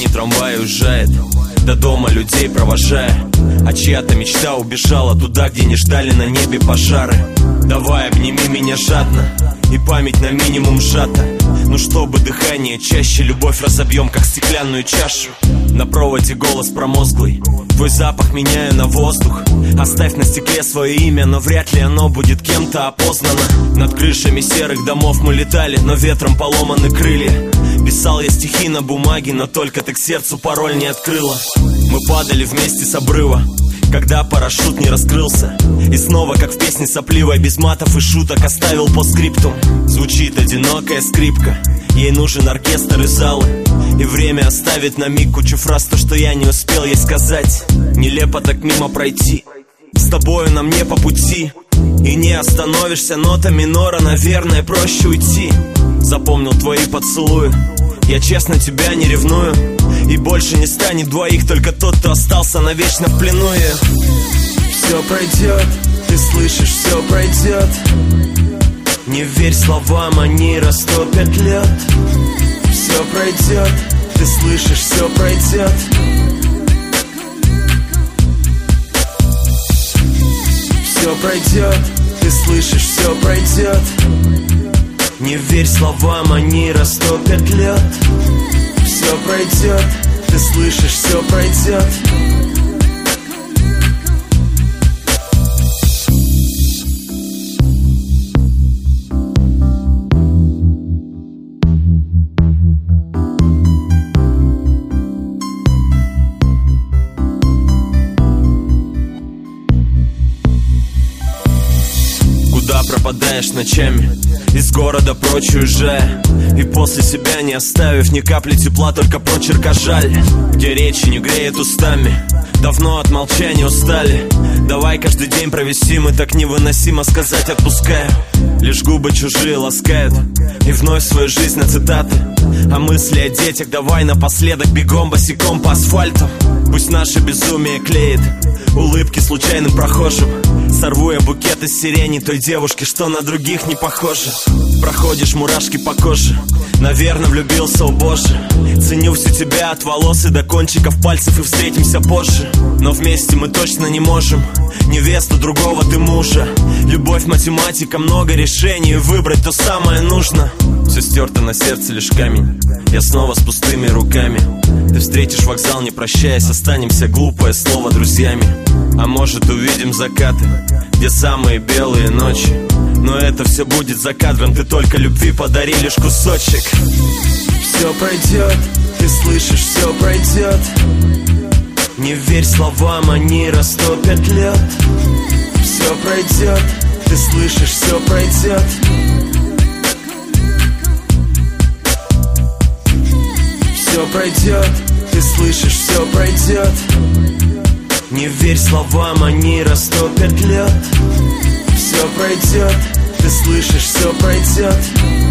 Последний трамвай уезжает. До дома людей провожая А чья-то мечта убежала Туда, где не ждали на небе пожары. Давай обними меня жадно. И память на минимум сжата. Ну чтобы дыхание чаще Любовь разобьем, как стеклянную чашу На проводе голос промозглый. Твой запах меняю на воздух. Оставь на стекле свое имя Но вряд ли оно будет кем-то опознано. Над крышами серых домов мы летали Но ветром поломаны крылья. Писал я стихи на бумаге, но только ты к сердцу пароль не открыла. Мы падали вместе с обрыва когда парашют не раскрылся. И снова, как в песне сопливой, без матов и шуток Оставил по скриптум Звучит одинокая скрипка Ей нужен оркестр и залы И время оставит на миг кучу фраз. То, что я не успел ей сказать. Нелепо так мимо пройти. С тобою нам не по пути. И не остановишься, нота минора. Наверное, проще уйти. Запомнил твои поцелуи. Я честно тебя не ревную. И больше не станет двоих. Только тот, кто остался навечно в плену. И... Все пройдет, ты слышишь, все пройдет Не верь словам, они растопят лед. Все пройдет, ты слышишь, все пройдет Все пройдет, ты слышишь, все пройдет не верь словам, они растопят лед. Все пройдет, ты слышишь, все пройдет пропадаешь ночами? Из города прочь уезжая И после себя не оставив ни капли тепла Только прочерка жаль. Где речи не греет устами Давно от молчания устали. Давай каждый день провести Мы так невыносимо сказать отпускаю Лишь губы чужие ласкают И вновь свою жизнь на цитаты А мысли о детях Давай напоследок бегом босиком по асфальту. Пусть наше безумие клеит Улыбки случайным прохожим. Сорву я букет из сирени Той девушки, что на других не похожа Проходишь мурашки по коже Наверное, влюбился, о боже. Ценю всю тебя от волос и до кончиков пальцев И встретимся позже. Но вместе мы точно не можем. Невесту другого ты мужа. Любовь, математика, много решений. Выбрать то самое нужно Все стерто на сердце лишь камень. Я снова с пустыми руками. Ты встретишь вокзал, не прощаясь Останемся. Глупое слово друзьями. А может увидим закаты Где самые белые ночи. Но это все будет за кадром. Ты только любви подари лишь кусочек. Все пройдет, ты слышишь, все пройдет Не верь словам, они растопят лед. Все пройдет, ты слышишь, все пройдет пройдет, ты слышишь, все пройдет. Не верь словам, они растопят лед. Все пройдет, ты слышишь, все пройдет